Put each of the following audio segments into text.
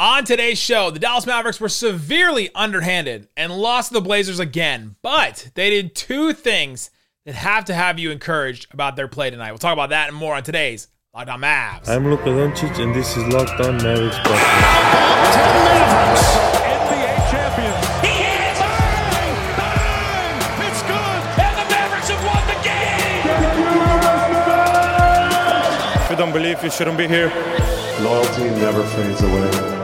On today's show, the Dallas Mavericks were severely underhanded and lost the Blazers again, but they did two things that have to have you encouraged about their play tonight. We'll talk about that and more on today's Locked On Mavs. I'm Luka Doncic, and this is Locked On Mavericks podcast. NBA champions. He hit it! Bang! Bang! It's good! And the Mavericks have won the game! If you don't believe, you shouldn't be here. Loyalty never fades away.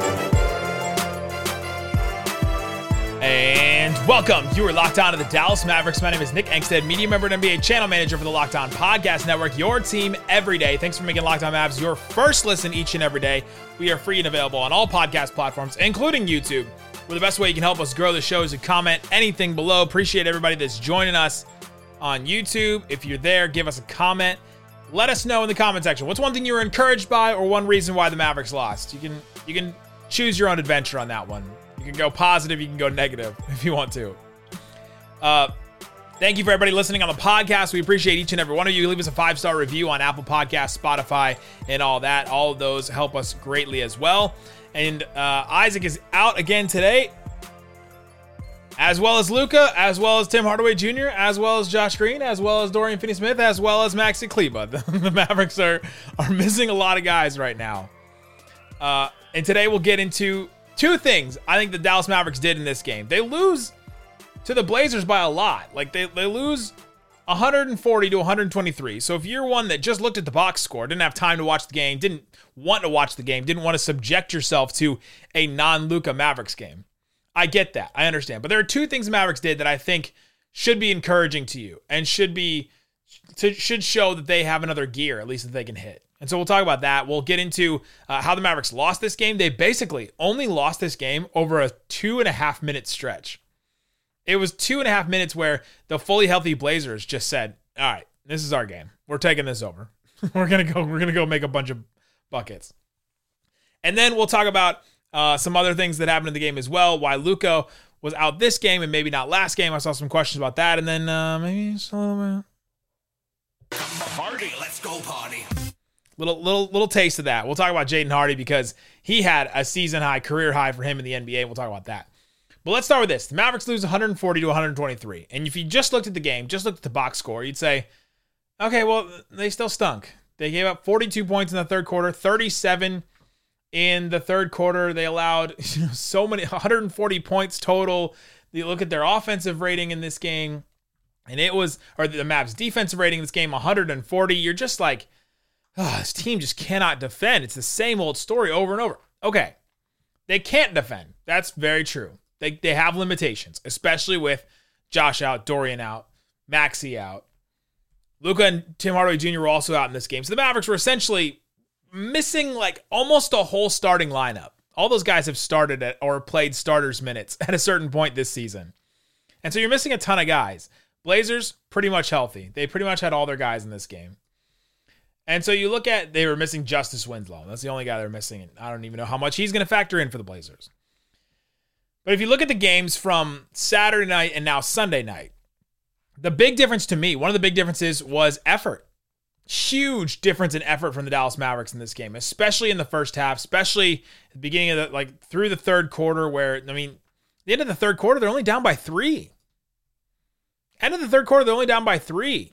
Welcome. You are locked on to the Dallas Mavericks. My name is Nick Angstadt, media member and NBA channel manager for the Locked On Podcast Network, your team every day. Thanks for making Locked On Mavs your first listen each and every day. We are free and available on all podcast platforms, including YouTube. Where the best way you can help us grow the show is to comment anything below. Appreciate everybody that's joining us on YouTube. If you're there, give us a comment. Let us know in the comment section. What's one thing you were encouraged by, or one reason why the Mavericks lost? You can you can choose your own adventure on that one. Can go positive, you can go negative if you want to. Uh, thank you for everybody listening on the podcast. We appreciate each and every one of you. Leave us a five star review on Apple Podcasts, Spotify, and all that. All of those help us greatly as well. And uh, Isaac is out again today, as well as Luka, as well as Tim Hardaway Jr., as well as Josh Green, as well as Dorian Finney Smith, as well as Maxi Kleber. The, the Mavericks are are missing a lot of guys right now. Uh, and today we'll get into two things I think the Dallas Mavericks did in this game. They lose to the Blazers by a lot. Like they, they lose 140 to 123. So if you're one that just looked at the box score, didn't have time to watch the game, didn't want to watch the game, didn't want to subject yourself to a non-Luka Mavericks game. I get that. I understand. But there are two things the Mavericks did that I think should be encouraging to you and should be to, should show that they have another gear at least that they can hit. And so we'll talk about that. We'll get into uh, how the Mavericks lost this game. They basically only lost this game over a two and a half minute stretch. It was two and a half minutes where the fully healthy Blazers just said, "All right, this is our game. We're taking this over. we're gonna go. We're gonna go make a bunch of buckets." And then we'll talk about uh, some other things that happened in the game as well. Why Luka was out this game and maybe not last game. I saw some questions about that, and then uh, maybe just a little bit. Party, let's go party. Little little little taste of that. We'll talk about Jaden Hardy because he had a season high, career high for him in the NBA. We'll talk about that. But let's start with this. The Mavericks lose 140 to 123. And if you just looked at the game, just looked at the box score, you'd say, okay, well, they still stunk. They gave up 42 points in the third quarter, 37 in the third quarter. They allowed so many 140 points total. You look at their offensive rating in this game, and it was, or the Mavs defensive rating in this game, 140. You're just like, oh, this team just cannot defend. It's the same old story over and over. Okay, they can't defend. That's very true. They, they have limitations, especially with Josh out, Dorian out, Maxi out. Luka and Tim Hardaway Jr. were also out in this game. So the Mavericks were essentially missing like almost a whole starting lineup. All those guys have started at or played starters minutes at a certain point this season. And so you're missing a ton of guys. Blazers, pretty much healthy. They pretty much had all their guys in this game. And so you look at they were missing Justice Winslow. That's the only guy they're missing. And I don't even know how much he's going to factor in for the Blazers. But if you look at the games from Saturday night and now Sunday night, the big difference to me, one of the big differences was effort. Huge difference in effort from the Dallas Mavericks in this game, especially in the first half, especially the beginning of the like through the third quarter, where I mean, the end of the third quarter, they're only down by three. End of the third quarter, they're only down by three.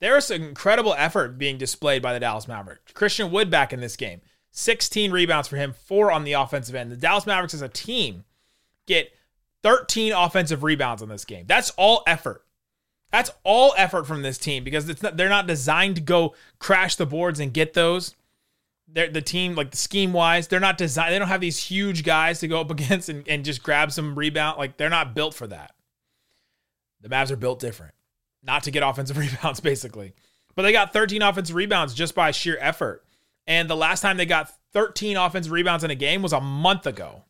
There is an incredible effort being displayed by the Dallas Mavericks. Christian Wood back in this game. 16 rebounds for him, four on the offensive end. The Dallas Mavericks as a team get 13 offensive rebounds in this game. That's all effort. That's all effort from this team because it's not, they're not designed to go crash the boards and get those. They're, the team, like the scheme wise, they're not designed. They don't have these huge guys to go up against and, and just grab some rebound. Like they're not built for that. The Mavs are built different, not to get offensive rebounds, basically. But they got 13 offensive rebounds just by sheer effort. And the last time they got 13 offensive rebounds in a game was a month ago.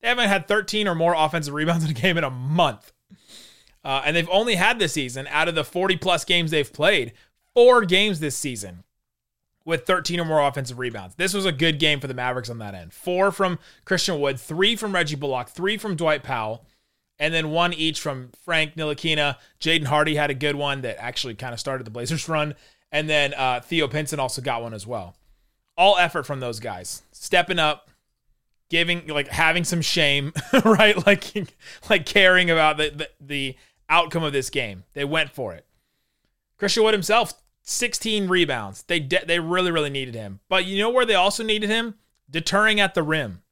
They haven't had 13 or more offensive rebounds in a game in a month. Uh, and they've only had this season, out of the 40 plus games they've played, four games this season with 13 or more offensive rebounds. This was a good game for the Mavericks on that end. Four from Christian Wood, three from Reggie Bullock, three from Dwight Powell, and then one each from Frank Ntilikina. Jaden Hardy had a good one that actually kind of started the Blazers run. And then uh, Theo Pinson also got one as well. All effort from those guys, stepping up, giving like having some shame, right? Like like caring about the, the the outcome of this game. They went for it. Christian Wood himself, 16 rebounds. They de- they really really needed him. But you know where they also needed him? Deterring at the rim.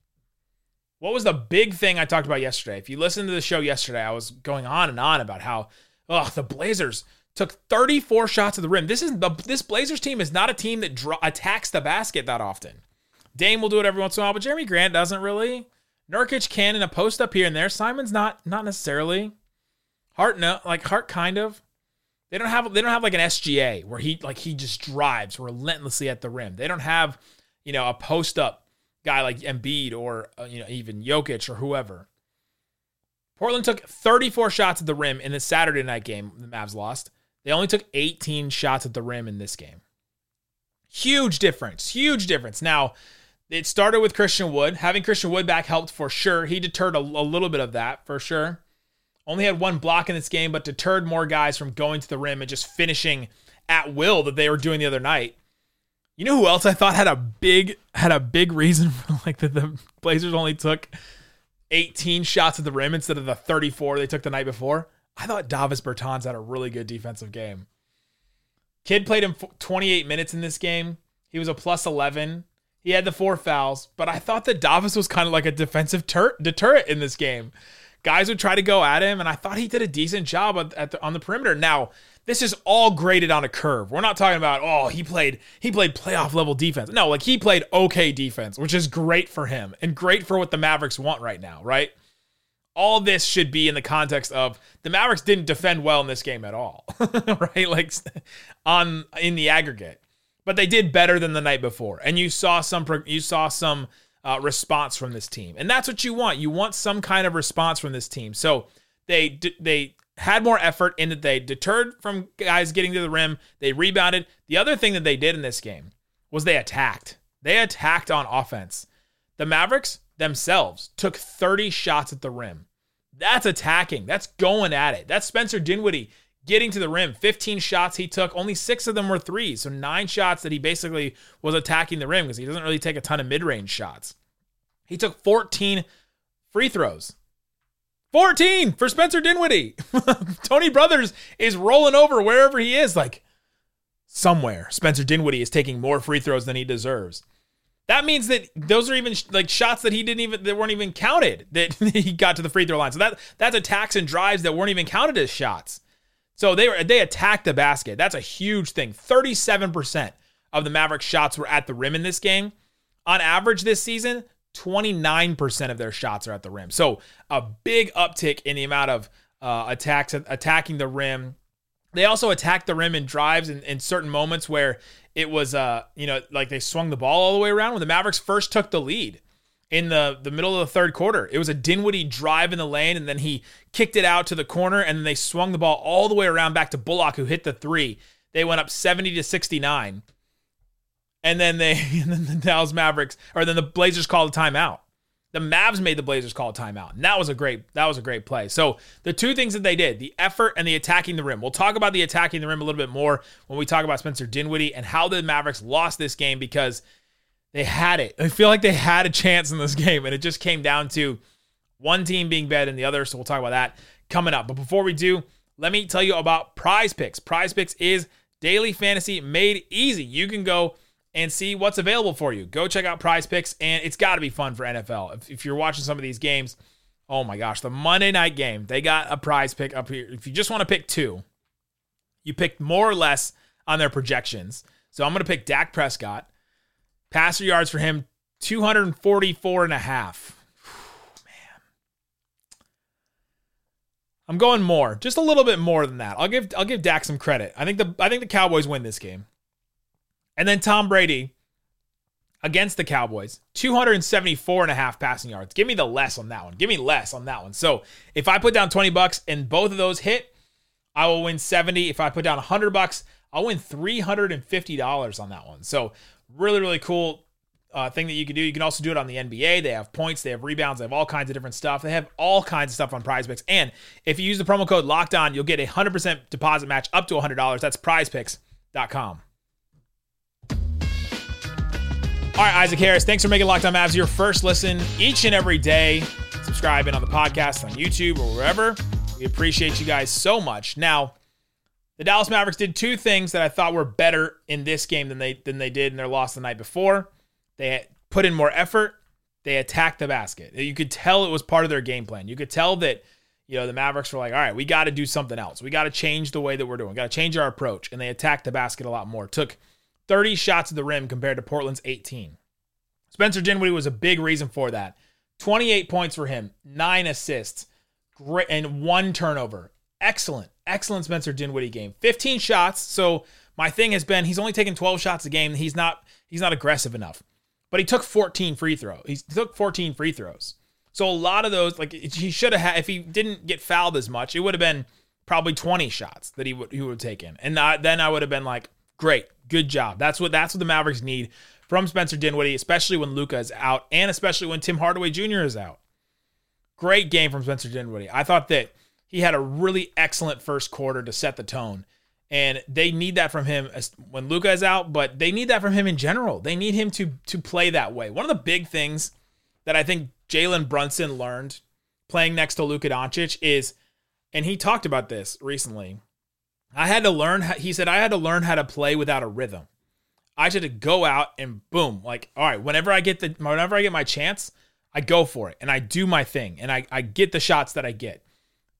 What was the big thing I talked about yesterday? If you listened to the show yesterday, I was going on and on about how oh, the Blazers took 34 shots at the rim. This is the this Blazers team is not a team that draw, attacks the basket that often. Dame will do it every once in a while, but Jerami Grant doesn't really. Nurkic can in a post up here and there. Simons not not necessarily. Hart no, like Hart kind of. They don't have they don't have like an SGA where he like he just drives relentlessly at the rim. They don't have, you know, a post up guy like Embiid or uh, you know even Jokic or whoever. Portland took 34 shots at the rim in the Saturday night game. The Mavs lost. They only took 18 shots at the rim in this game. Huge difference. Huge difference. Now, it started with Christian Wood. Having Christian Wood back helped for sure. He deterred a, a little bit of that for sure. Only had one block in this game, but deterred more guys from going to the rim and just finishing at will that they were doing the other night. You know who else I thought had a big had a big reason for like that the Blazers only took 18 shots at the rim instead of the 34 they took the night before? I thought Davis Bertans had a really good defensive game. Kid played him 28 minutes in this game. He was a plus 11. He had the four fouls, but I thought that Davis was kind of like a defensive ter- deterrent in this game. Guys would try to go at him, and I thought he did a decent job at, at the, on the perimeter. Now, this is all graded on a curve. We're not talking about oh he played he played playoff level defense. No, like he played okay defense, which is great for him and great for what the Mavericks want right now, right? All this should be in the context of the Mavericks didn't defend well in this game at all, right? Like on in the aggregate, but they did better than the night before, and you saw some you saw some uh, response from this team, and that's what you want. You want some kind of response from this team. So they they had more effort in that they deterred from guys getting to the rim. They rebounded. The other thing that they did in this game was they attacked. They attacked on offense. The Mavericks themselves took 30 shots at the rim. That's attacking. That's going at it. That's Spencer Dinwiddie getting to the rim. 15 shots he took. Only six of them were threes. So nine shots that he basically was attacking the rim because he doesn't really take a ton of mid range shots. He took 14 free throws. 14 for Spencer Dinwiddie. Tony Brothers is rolling over wherever he is, like somewhere. Spencer Dinwiddie is taking more free throws than he deserves. That means that those are even like shots that he didn't even that weren't even counted that he got to the free throw line. So that that's attacks and drives that weren't even counted as shots. So they were they attacked the basket. That's a huge thing. 37% of the Mavericks shots were at the rim in this game. On average this season, 29% of their shots are at the rim. So a big uptick in the amount of uh, attacks attacking the rim. They also attacked the rim in drives in, in certain moments where it was uh you know like they swung the ball all the way around when the Mavericks first took the lead in the the middle of the third quarter. It was a Dinwiddie drive in the lane and then he kicked it out to the corner and then they swung the ball all the way around back to Bullock who hit the 3. They went up 70 to 69 and then they and then the Dallas Mavericks or then the Blazers called a timeout. The Mavs made the Blazers call a timeout. And that was a great that was a great play. So the two things that they did, the effort and the attacking the rim. We'll talk about the attacking the rim a little bit more when we talk about Spencer Dinwiddie and how the Mavericks lost this game because they had it. I feel like they had a chance in this game and it just came down to one team being better than the other. So we'll talk about that coming up. But before we do, let me tell you about Prize Picks. Prize Picks is daily fantasy made easy. You can go and see what's available for you. Go check out Prize Picks, and it's got to be fun for NFL. If, if, you're watching some of these games, oh my gosh, the Monday night game, they got a prize pick up here. If you just want to pick two, you pick more or less on their projections. So I'm going to pick Dak Prescott. Passer yards for him, 244 and a half. Man. I'm going more, just a little bit more than that. I'll give I'll give Dak some credit. I think the I think the Cowboys win this game. And then Tom Brady against the Cowboys, 274 and a half passing yards. Give me the less on that one. Give me less on that one. So if I put down 20 bucks and both of those hit, I will win 70. If I put down 100 bucks, I'll win $350 on that one. So really, really cool uh, thing that you can do. You can also do it on the NBA. They have points, they have rebounds, they have all kinds of different stuff. They have all kinds of stuff on Prize Picks. And if you use the promo code Locked On, you'll get a 100% deposit match up to $100. That's PrizePicks.com. All right, Isaac Harris, thanks for making Locked On Mavs your first listen each and every day. Subscribing on the podcast on YouTube or wherever. We appreciate you guys so much. Now, the Dallas Mavericks did two things that I thought were better in this game than they than they did in their loss the night before. They put in more effort. They attacked the basket. You could tell it was part of their game plan. You could tell that you know the Mavericks were like, all right, we got to do something else. We got to change the way that we're doing. Got to change our approach. And they attacked the basket a lot more. Took 30 shots at the rim compared to Portland's 18. Spencer Dinwiddie was a big reason for that. 28 points for him, nine assists, and one turnover. Excellent, excellent Spencer Dinwiddie game. 15 shots. So my thing has been he's only taking 12 shots a game. He's not he's not aggressive enough. But he took 14 free throws. He took 14 free throws. So a lot of those, like he should have had, if he didn't get fouled as much, it would have been probably 20 shots that he would he would have taken, and I, then I would have been like, great, good job. That's what that's what the Mavericks need from Spencer Dinwiddie, especially when Luka is out, and especially when Tim Hardaway Jr. is out. Great game from Spencer Dinwiddie. I thought that he had a really excellent first quarter to set the tone. And they need that from him when Luka is out, but they need that from him in general. They need him to to play that way. One of the big things that I think Jalen Brunson learned playing next to Luka Doncic is, and he talked about this recently. I had to learn. He said I had to learn how to play without a rhythm. I had to go out and boom, like all right. Whenever I get the, whenever I get my chance, I go for it and I do my thing and I I get the shots that I get.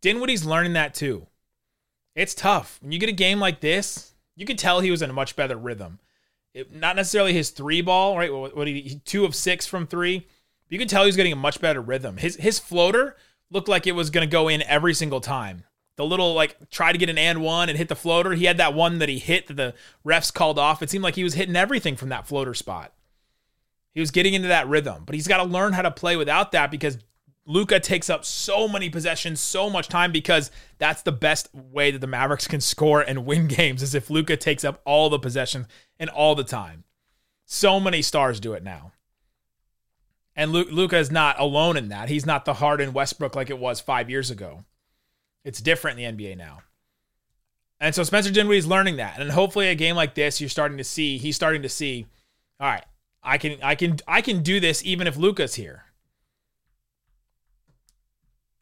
Dinwiddie's learning that too. It's tough. When you get a game like this, you can tell he was in a much better rhythm. It, not necessarily his three ball, right? What, what he, two of six from three. You can tell he was getting a much better rhythm. His his floater looked like it was going to go in every single time. The little like try to get an and one and hit the floater. He had that one that he hit that the refs called off. It seemed like he was hitting everything from that floater spot. He was getting into that rhythm, but he's got to learn how to play without that because Luka takes up so many possessions, so much time because that's the best way that the Mavericks can score and win games is if Luka takes up all the possessions and all the time. So many stars do it now. And Luka is not alone in that. He's not the Harden Westbrook like it was five years ago. It's different in the NBA now. And so Spencer Dinwiddie is learning that. And hopefully a game like this, you're starting to see, he's starting to see, all right, I can I can I can do this even if Luka's here.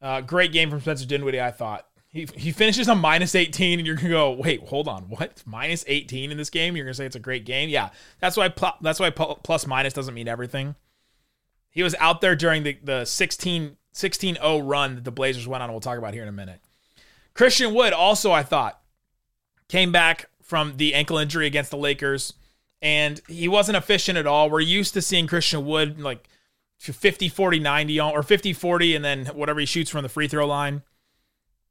Uh, great game from Spencer Dinwiddie, I thought. He, he finishes on minus 18, and you're gonna go, wait, hold on, what? Minus 18 in this game? You're gonna say it's a great game? Yeah, that's why pl- that's why plus minus doesn't mean everything. He was out there during the the 16 16-0 run that the Blazers went on. We'll talk about here in a minute. Christian Wood also, I thought, came back from the ankle injury against the Lakers, and he wasn't efficient at all. We're used to seeing Christian Wood like 50 40 90 or 50 40 and then whatever he shoots from the free throw line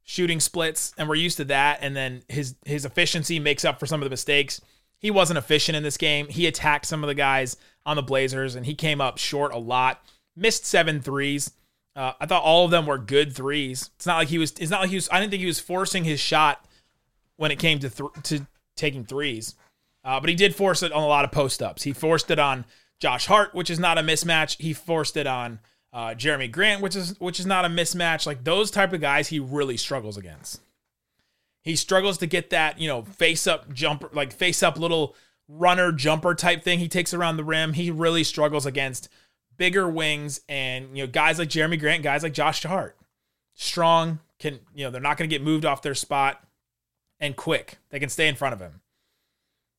shooting splits and we're used to that and then his his efficiency makes up for some of the mistakes. He wasn't efficient in this game. He attacked some of the guys on the blazers and he came up short a lot missed seven threes uh, i thought all of them were good threes it's not like he was it's not like he was i didn't think he was forcing his shot when it came to th- to taking threes uh, but he did force it on a lot of post ups he forced it on Josh Hart, which is not a mismatch. He forced it on uh, Jerami Grant, which is which is not a mismatch. Like those type of guys, he really struggles against. He struggles to get that you know face up jumper, like face up little runner jumper type thing. He takes around the rim. He really struggles against bigger wings and you know guys like Jerami Grant, guys like Josh Hart. Strong can you know they're not going to get moved off their spot and quick. They can stay in front of him.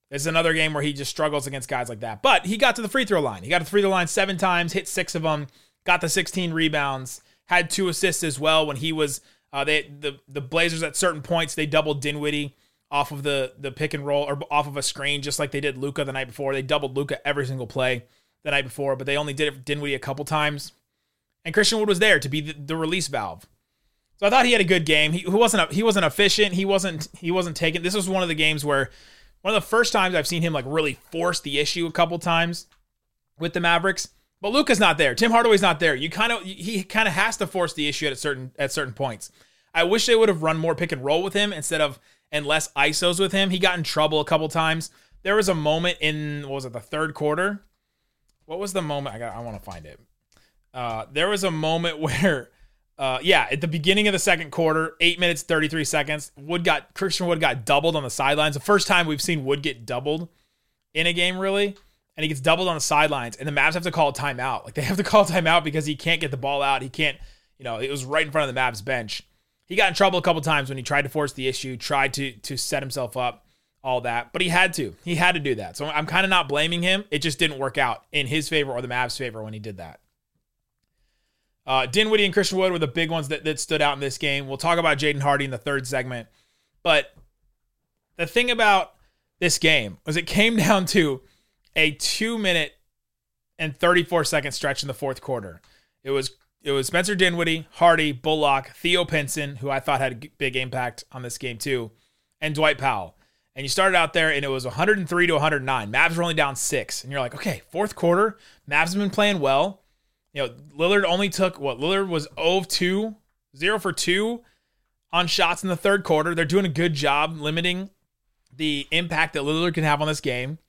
This is another game where he just struggles against guys like that. But he got to the free throw line. He got to the free throw line seven times, hit six of them, got the 16 rebounds, had two assists as well when he was uh, they the the Blazers at certain points they doubled Dinwiddie off of the the pick and roll or off of a screen just like they did Luka the night before. They doubled Luka every single play the night before, but they only did it for Dinwiddie a couple times. And Christian Wood was there to be the, the release valve. So I thought he had a good game. He, he wasn't he wasn't efficient. He wasn't he wasn't taking. This was one of the games where one of the first times I've seen him like really force the issue a couple times with the Mavericks. But Luka's not there. Tim Hardaway's not there. You kind of he kind of has to force the issue at certain at certain points. I wish they would have run more pick and roll with him instead of and less isos with him. He got in trouble a couple times. There was a moment in what was it the third quarter? What was the moment? I got I want to find it. Uh, there was a moment where uh, yeah, at the beginning of the second quarter, eight minutes, 33 seconds, Wood got Christian Wood got doubled on the sidelines. The first time we've seen Wood get doubled in a game, really. and he gets doubled on the sidelines, and the Mavs have to call a timeout. Like they have to call a timeout because he can't get the ball out. He can't, you know, it was right in front of the Mavs bench. He got in trouble a couple times when he tried to force the issue, tried to to set himself up, all that, but he had to. He had to do that. So I'm kind of not blaming him. It just didn't work out in his favor or the Mavs' favor when he did that. Uh, Dinwiddie and Christian Wood were the big ones that, that stood out in this game. We'll talk about Jaden Hardy in the third segment. But the thing about this game was it came down to a two minute and 34 second stretch in the fourth quarter. It was it was Spencer Dinwiddie, Hardy, Bullock, Theo Pinson, who I thought had a big impact on this game too, and Dwight Powell. And you started out there and it was 103 to 109. Mavs were only down six. And you're like, okay, fourth quarter, Mavs have been playing well. You know, Lillard only took what Lillard was 0 of 2, 0 for 2 on shots in the third quarter. They're doing a good job limiting the impact that Lillard can have on this game.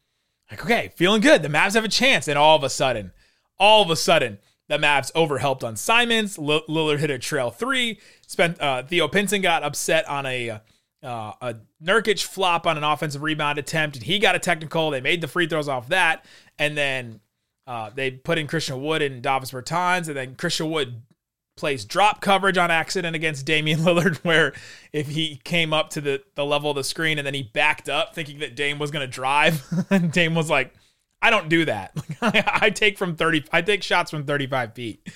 Like, okay, feeling good. The Mavs have a chance. And all of a sudden, all of a sudden, the Mavs overhelped on Simons. Lillard hit a trail three. Spent uh, Theo Pinson got upset on a uh, a Nurkic flop on an offensive rebound attempt, and he got a technical. They made the free throws off that, and then uh, they put in Christian Wood and Davis Bertans, and then Christian Wood plays drop coverage on accident against Damian Lillard, where if he came up to the, the level of the screen and then he backed up thinking that Dame was going to drive, and Dame was like, I don't do that. I take from 30, I take shots from 35 feet.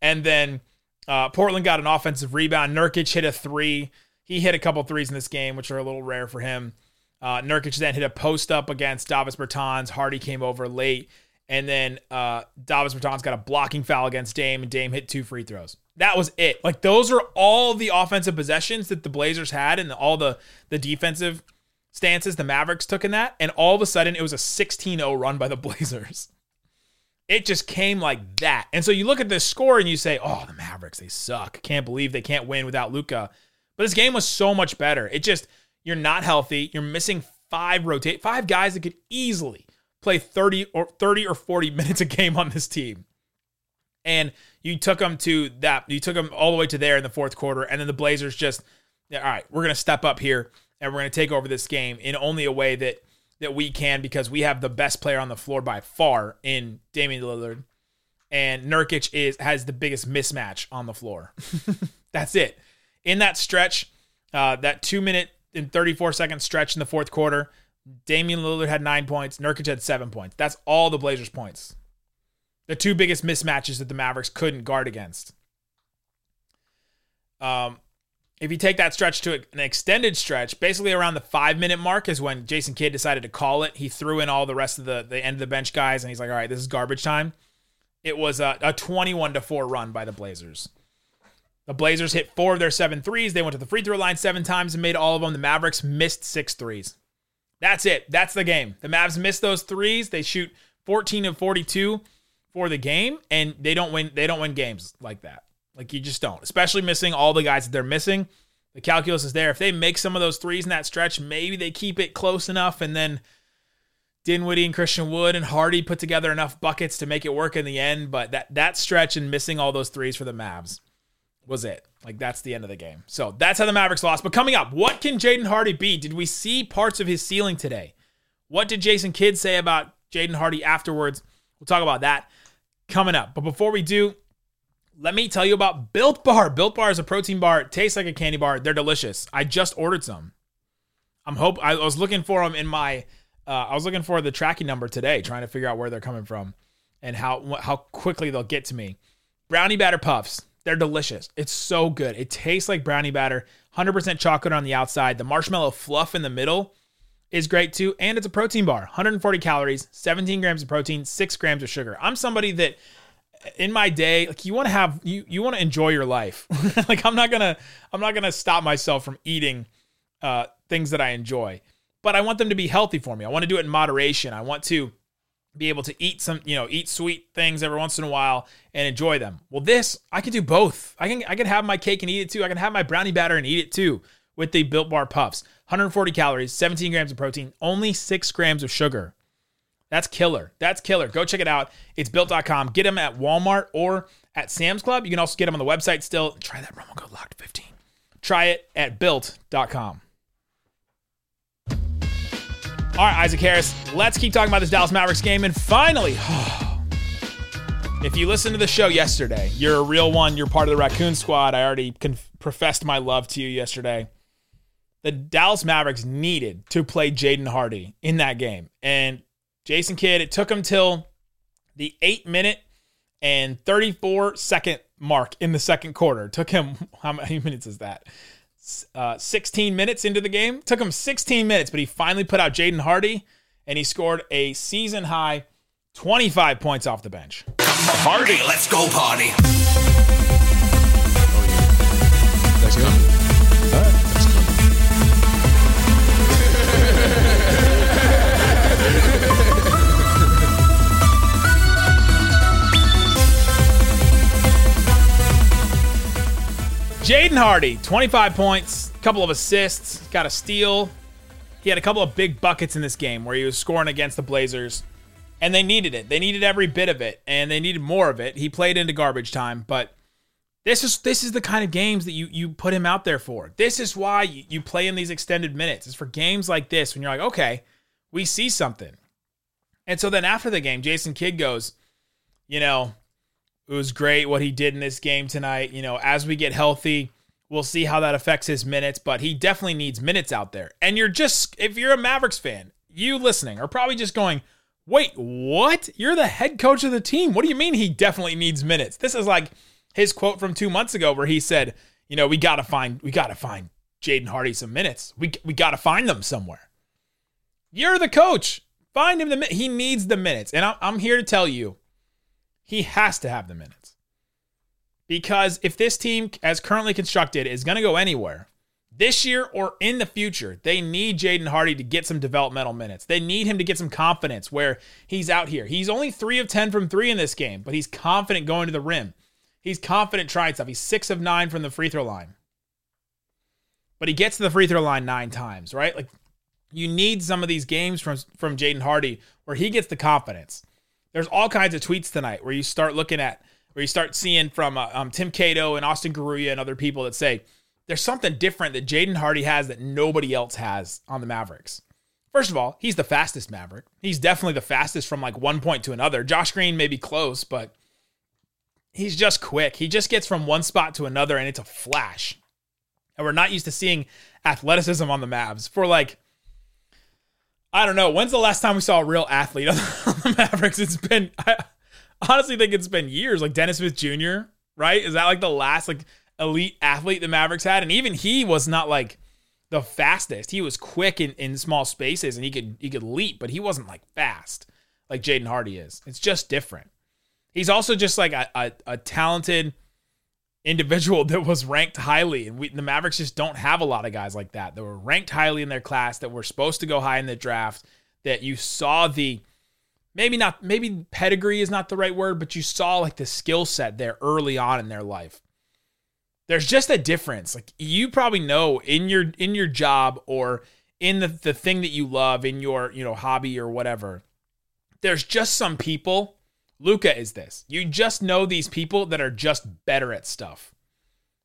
And then uh, Portland got an offensive rebound. Nurkic hit a three. He hit a couple threes in this game, which are a little rare for him. Uh, Nurkic then hit a post up against Davis Bertans. Hardy came over late. And then uh, Davis Bertans got a blocking foul against Dame, and Dame hit two free throws. That was it. Like those are all the offensive possessions that the Blazers had, and all the the defensive stances the Mavericks took in that. And all of a sudden, it was a 16-0 run by the Blazers. It just came like that. And so you look at this score and you say, "Oh, the Mavericks, they suck. Can't believe they can't win without Luka." But this game was so much better. It just you're not healthy. You're missing five rotate five guys that could easily play 30 or 30 or 40 minutes a game on this team. And you took them to that, you took them all the way to there in the fourth quarter. And then the Blazers just, all right, we're going to step up here and we're going to take over this game in only a way that that we can because we have the best player on the floor by far in Damian Lillard. And Nurkic is has the biggest mismatch on the floor. That's it. In that stretch, uh, that two minute and 34 second stretch in the fourth quarter, Damian Lillard had nine points. Nurkic had seven points. That's all the Blazers' points. The two biggest mismatches that the Mavericks couldn't guard against. Um, if you take that stretch to an extended stretch, basically around the five minute mark is when Jason Kidd decided to call it. He threw in all the rest of the, the end of the bench guys, and he's like, all right, this is garbage time. It was a, a 21 to 4 run by the Blazers. The Blazers hit four of their seven threes. They went to the free throw line seven times and made all of them. The Mavericks missed six threes. That's it. That's the game. The Mavs miss those threes. They shoot 14 of 42 for the game, and they don't win. They don't win games like that. Like you just don't. Especially missing all the guys that they're missing. The calculus is there. If they make some of those threes in that stretch, maybe they keep it close enough, and then Dinwiddie and Christian Wood and Hardy put together enough buckets to make it work in the end. But that that stretch and missing all those threes for the Mavs was it. Like that's the end of the game. So that's how the Mavericks lost. But coming up, what can Jaden Hardy be? Did we see parts of his ceiling today? What did Jason Kidd say about Jaden Hardy afterwards? We'll talk about that coming up. But before we do, let me tell you about Built Bar. Built Bar is a protein bar. It tastes like a candy bar. They're delicious. I just ordered some. I'm hope I was looking for them in my. Uh, I was looking for the tracking number today, trying to figure out where they're coming from and how how quickly they'll get to me. Brownie batter puffs. They're delicious. It's so good. It tastes like brownie batter, 100% chocolate on the outside. The marshmallow fluff in the middle is great too. And it's a protein bar 140 calories, 17 grams of protein, 6 grams of sugar. I'm somebody that in my day like you want to have you you want to enjoy your life like i'm not gonna i'm not gonna stop myself from eating uh things that i enjoy but i want them to be healthy for me i want to do it in moderation i want to be able to eat some, you know, eat sweet things every once in a while and enjoy them. Well, this I can do both. I can I can have my cake and eat it too. I can have my brownie batter and eat it too with the Built Bar Puffs. 140 calories, 17 grams of protein, only 6 grams of sugar. That's killer. That's killer. Go check it out. It's built.com. Get them at Walmart or at Sam's Club. You can also get them on the website still. Try that promo code locked15. Try it at built.com. All right, Isaac Harris, let's keep talking about this Dallas Mavericks game. And finally, if you listened to the show yesterday, you're a real one. You're part of the Raccoon Squad. I already conf- professed my love to you yesterday. The Dallas Mavericks needed to play Jaden Hardy in that game. And Jason Kidd, it took him till the eight minute and 34 second mark in the second quarter. It took him, how many minutes is that? Uh, 16 minutes into the game. Took him 16 minutes, but he finally put out Jaden Hardy and he scored a season high 25 points off the bench. Hardy, let's go party. Let's go. All right, Jaden Hardy, 25 points, a couple of assists, got a steal. He had a couple of big buckets in this game where he was scoring against the Blazers, and they needed it. They needed every bit of it, and they needed more of it. He played into garbage time, but this is this is the kind of games that you you put him out there for. This is why you, you play in these extended minutes. It's for games like this when you're like, okay, we see something. And so then after the game, Jason Kidd goes, you know, it was great what he did in this game tonight. You know, as we get healthy, we'll see how that affects his minutes, but he definitely needs minutes out there. And you're just, if you're a Mavericks fan, you listening are probably just going, wait, what? You're the head coach of the team. What do you mean he definitely needs minutes? This is like his quote from two months ago where he said, you know, we got to find, we got to find Jaden Hardy some minutes. We, we got to find them somewhere. You're the coach. Find him the minutes. He needs the minutes. And I'm, I'm here to tell you, he has to have the minutes. Because if this team, as currently constructed, is going to go anywhere this year or in the future, they need Jaden Hardy to get some developmental minutes. They need him to get some confidence where he's out here. He's only three of 10 from three in this game, but he's confident going to the rim. He's confident trying stuff. He's six of nine from the free throw line. But he gets to the free throw line nine times, right? Like you need some of these games from, from Jaden Hardy where he gets the confidence there's all kinds of tweets tonight where you start looking at where you start seeing from uh, um, Tim Cato and Austin Garuya and other people that say there's something different that Jaden Hardy has that nobody else has on the Mavericks. First of all, he's the fastest Maverick. He's definitely the fastest from like one point to another. Josh Green may be close, but he's just quick. He just gets from one spot to another and it's a flash. And we're not used to seeing athleticism on the Mavs for like I don't know. When's the last time we saw a real athlete on the Mavericks? It's been, I honestly think it's been years. Like Dennis Smith Jr., right? Is that like the last like elite athlete the Mavericks had? And even he was not like the fastest. He was quick in, in small spaces and he could he could leap, but he wasn't like fast like Jaden Hardy is. It's just different. He's also just like a, a, a talented individual that was ranked highly. And we, the Mavericks just don't have a lot of guys like that that were ranked highly in their class, that were supposed to go high in the draft, that you saw the maybe not, maybe pedigree is not the right word, but you saw like the skill set there early on in their life. There's just a difference. Like you probably know in your in your job or in the, the thing that you love, in your, you know, hobby or whatever. There's just some people Luka is this. You just know these people that are just better at stuff.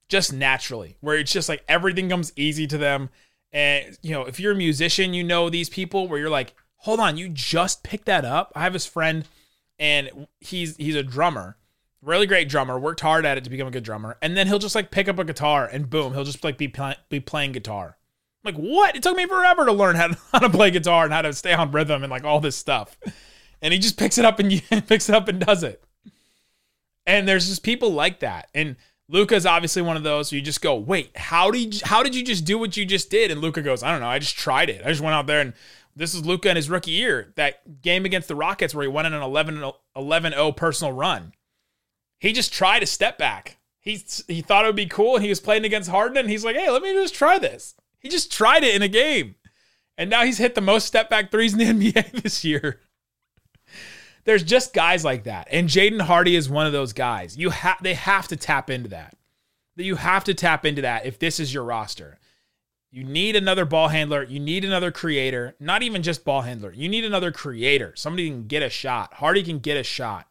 Just naturally, where it's just like everything comes easy to them. And, you know, if you're a musician, you know these people where you're like, hold on, you just picked that up. I have this friend and he's he's a drummer. Really great drummer, worked hard at it to become a good drummer. And then he'll just like pick up a guitar and boom, he'll just like be pl- be playing guitar. I'm like, what? It took me forever to learn how to, how to play guitar and how to stay on rhythm and like all this stuff and he just picks it up and picks it up and does it. And there's just people like that. And Luka is obviously one of those. you just go, wait, how did you, how did you just do what you just did? And Luka goes, I don't know. I just tried it. I just went out there and this is Luka in his rookie year. That game against the Rockets where he went on an 11 0 personal run. He just tried a step back. He he thought it would be cool, and he was playing against Harden. And he's like, hey, let me just try this. He just tried it in a game, and now he's hit the most step back threes in the NBA this year there's just guys like that. And Jaden Hardy is one of those guys. You have they have to tap into that. You have to tap into that if this is your roster. You need another ball handler. You need another creator. Not even just ball handler. You need another creator. Somebody can get a shot. Hardy can get a shot.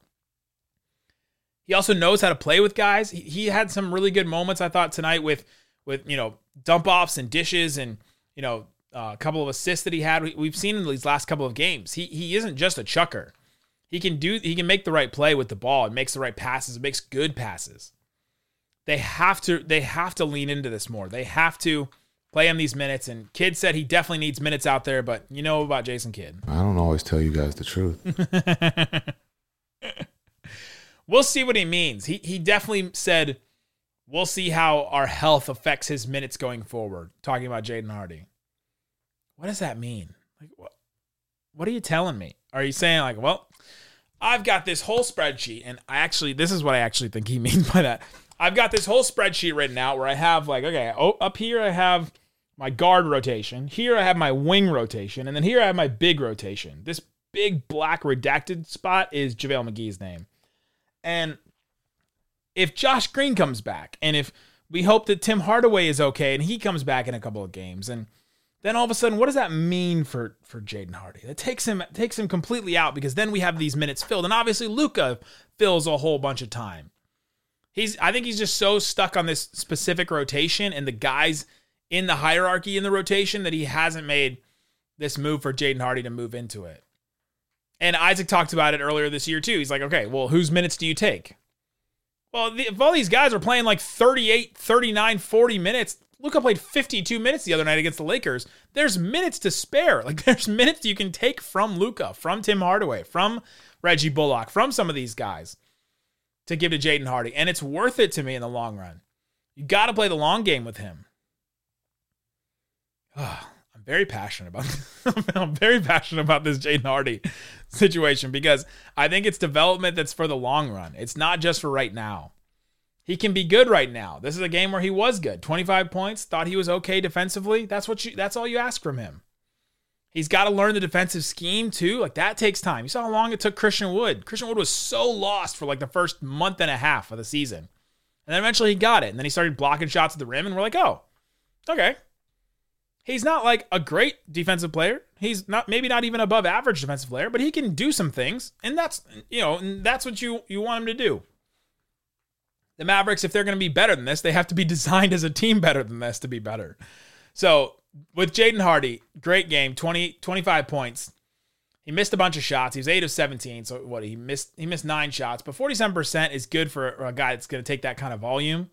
He also knows how to play with guys. He, had some really good moments, I thought, tonight with with you know dump offs and dishes and you know uh, a couple of assists that he had. We, we've seen in these last couple of games. He he isn't just a chucker. He can do he can make the right play with the ball and makes the right passes, It makes good passes. They have to they have to lean into this more. They have to play him these minutes. And Kidd said he definitely needs minutes out there, but you know about Jason Kidd. I don't always tell you guys the truth. we'll see what he means. He he definitely said we'll see how our health affects his minutes going forward. Talking about Jaden Hardy. What does that mean? Like what what are you telling me? Are you saying like, well, I've got this whole spreadsheet, and I actually this is what I actually think he means by that. I've got this whole spreadsheet written out where I have like, okay, oh, up here I have my guard rotation. Here I have my wing rotation, and then here I have my big rotation. This big black redacted spot is JaVale McGee's name. And if Josh Green comes back, and if we hope that Tim Hardaway is okay and he comes back in a couple of games, and then all of a sudden, what does that mean for for Jaden Hardy? That takes him takes him completely out because then we have these minutes filled, and obviously Luka fills a whole bunch of time. He's I think he's just so stuck on this specific rotation and the guys in the hierarchy in the rotation that he hasn't made this move for Jaden Hardy to move into it. And Isaac talked about it earlier this year too. He's like, okay, well, whose minutes do you take? Well, the, if all these guys are playing like 38, 39, 40 minutes, Luka played 52 minutes the other night against the Lakers. There's minutes to spare. Like there's minutes you can take from Luka, from Tim Hardaway, from Reggie Bullock, from some of these guys to give to Jaden Hardy. And it's worth it to me in the long run. You got to play the long game with him. Oh, I'm very passionate about I'm very passionate about this Jaden Hardy situation because I think it's development that's for the long run. It's not just for right now. He can be good right now. This is a game where he was good. 25 points, thought he was okay defensively. That's what you that's all you ask from him. He's got to learn the defensive scheme too. Like that takes time. You saw how long it took Christian Wood. Christian Wood was so lost for like the first month and a half of the season. And then eventually he got it. And then he started blocking shots at the rim. And we're like, oh, okay. He's not like a great defensive player. He's not maybe not even above average defensive player, but he can do some things. And that's you know, and that's what you you want him to do. The Mavericks, if they're going to be better than this, they have to be designed as a team better than this to be better. So with Jaden Hardy, great game, 20, 25 points. He missed a bunch of shots. He was eight of 17. So what he missed, he missed nine shots, but 47% is good for a guy that's going to take that kind of volume.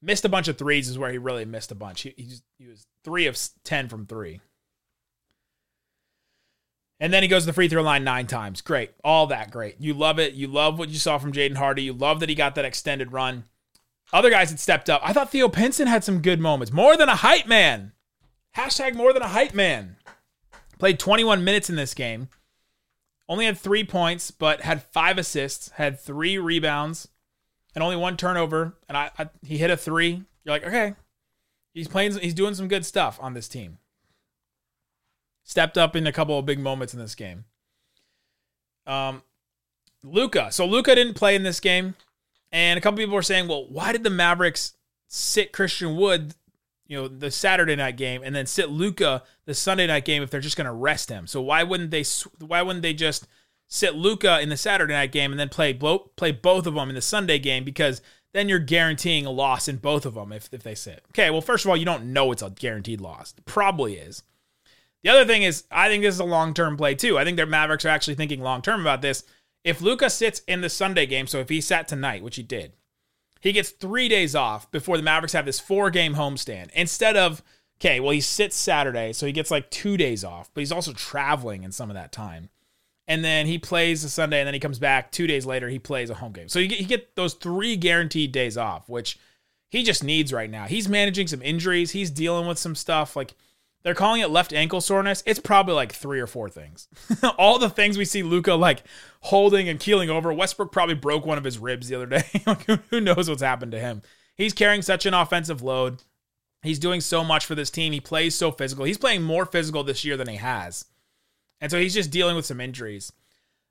Missed a bunch of threes is where he really missed a bunch. He, he, just, he was three of 10 from three. And then he goes to the free throw line nine times. Great. All that great. You love it. You love what you saw from Jaden Hardy. You love that he got that extended run. Other guys had stepped up. I thought Theo Pinson had some good moments. More than a hype man. Hashtag more than a hype man. Played 21 minutes in this game. Only had three points, but had five assists, had three rebounds, and only one turnover. And I, I he hit a three. You're like, okay, he's playing. He's doing some good stuff on this team. Stepped up in a couple of big moments in this game. Um, Luka. So Luka didn't play in this game, and a couple people were saying, well, why did the Mavericks sit Christian Wood you know the Saturday night game and then sit Luka the Sunday night game if they're just going to rest him. So why wouldn't they why wouldn't they just sit Luka in the Saturday night game and then play play both of them in the Sunday game because then you're guaranteeing a loss in both of them if, if they sit. Okay, well first of all, you don't know it's a guaranteed loss. It probably is. The other thing is I think this is a long-term play too. I think their Mavericks are actually thinking long-term about this. If Luka sits in the Sunday game, so if he sat tonight, which he did, he gets three days off before the Mavericks have this four game homestand instead of, okay, well, he sits Saturday, so he gets like two days off, but he's also traveling in some of that time. And then he plays a Sunday, and then he comes back two days later, he plays a home game. So you get, you get those three guaranteed days off, which he just needs right now. He's managing some injuries, he's dealing with some stuff. Like, they're calling it left ankle soreness. It's probably like three or four things. All the things we see Luka like holding and keeling over. Westbrook probably broke one of his ribs the other day. who knows what's happened to him? He's carrying such an offensive load. He's doing so much for this team. He plays so physical. He's playing more physical this year than he has. And so he's just dealing with some injuries.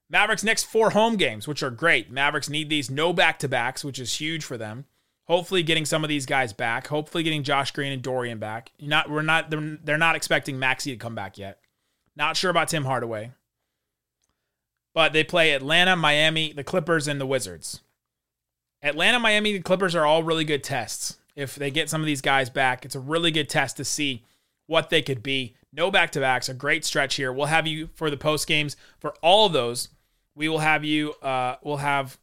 Mavericks next four home games, which are great. Mavericks need these no back to backs, which is huge for them. Hopefully, getting some of these guys back. Hopefully, getting Josh Green and Dorian back. Not we're not they're, they're not expecting Maxi to come back yet. Not sure about Tim Hardaway. But they play Atlanta, Miami, the Clippers, and the Wizards. Atlanta, Miami, the Clippers are all really good tests. If they get some of these guys back, it's a really good test to see what they could be. No back to backs, a great stretch here. We'll have you for the post games for all of those. We will have you. Uh, we'll have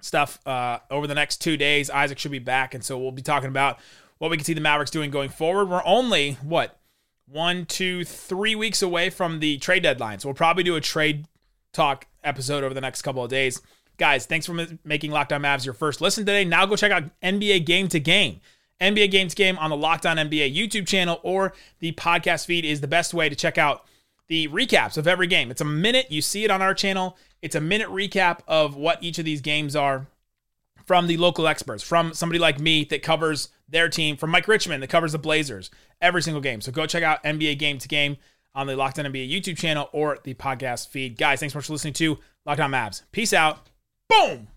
stuff uh, over the next two days. Isaac should be back, and so we'll be talking about what we can see the Mavericks doing going forward. We're only what one, two, three weeks away from the trade deadline, so we'll probably do a trade talk episode over the next couple of days. Guys, thanks for making Locked On Mavs your first listen today. Now go check out NBA Game to Game. NBA Game to Game on the Locked On NBA YouTube channel or the podcast feed is the best way to check out the recaps of every game. It's a minute. You see it on our channel. It's a minute recap of what each of these games are from the local experts, from somebody like me that covers their team, from Mike Richman that covers the Blazers every single game. So go check out NBA Game to Game on the Locked On NBA YouTube channel or the podcast feed. Guys, thanks so much for listening to Locked On Mavs. Peace out. Boom.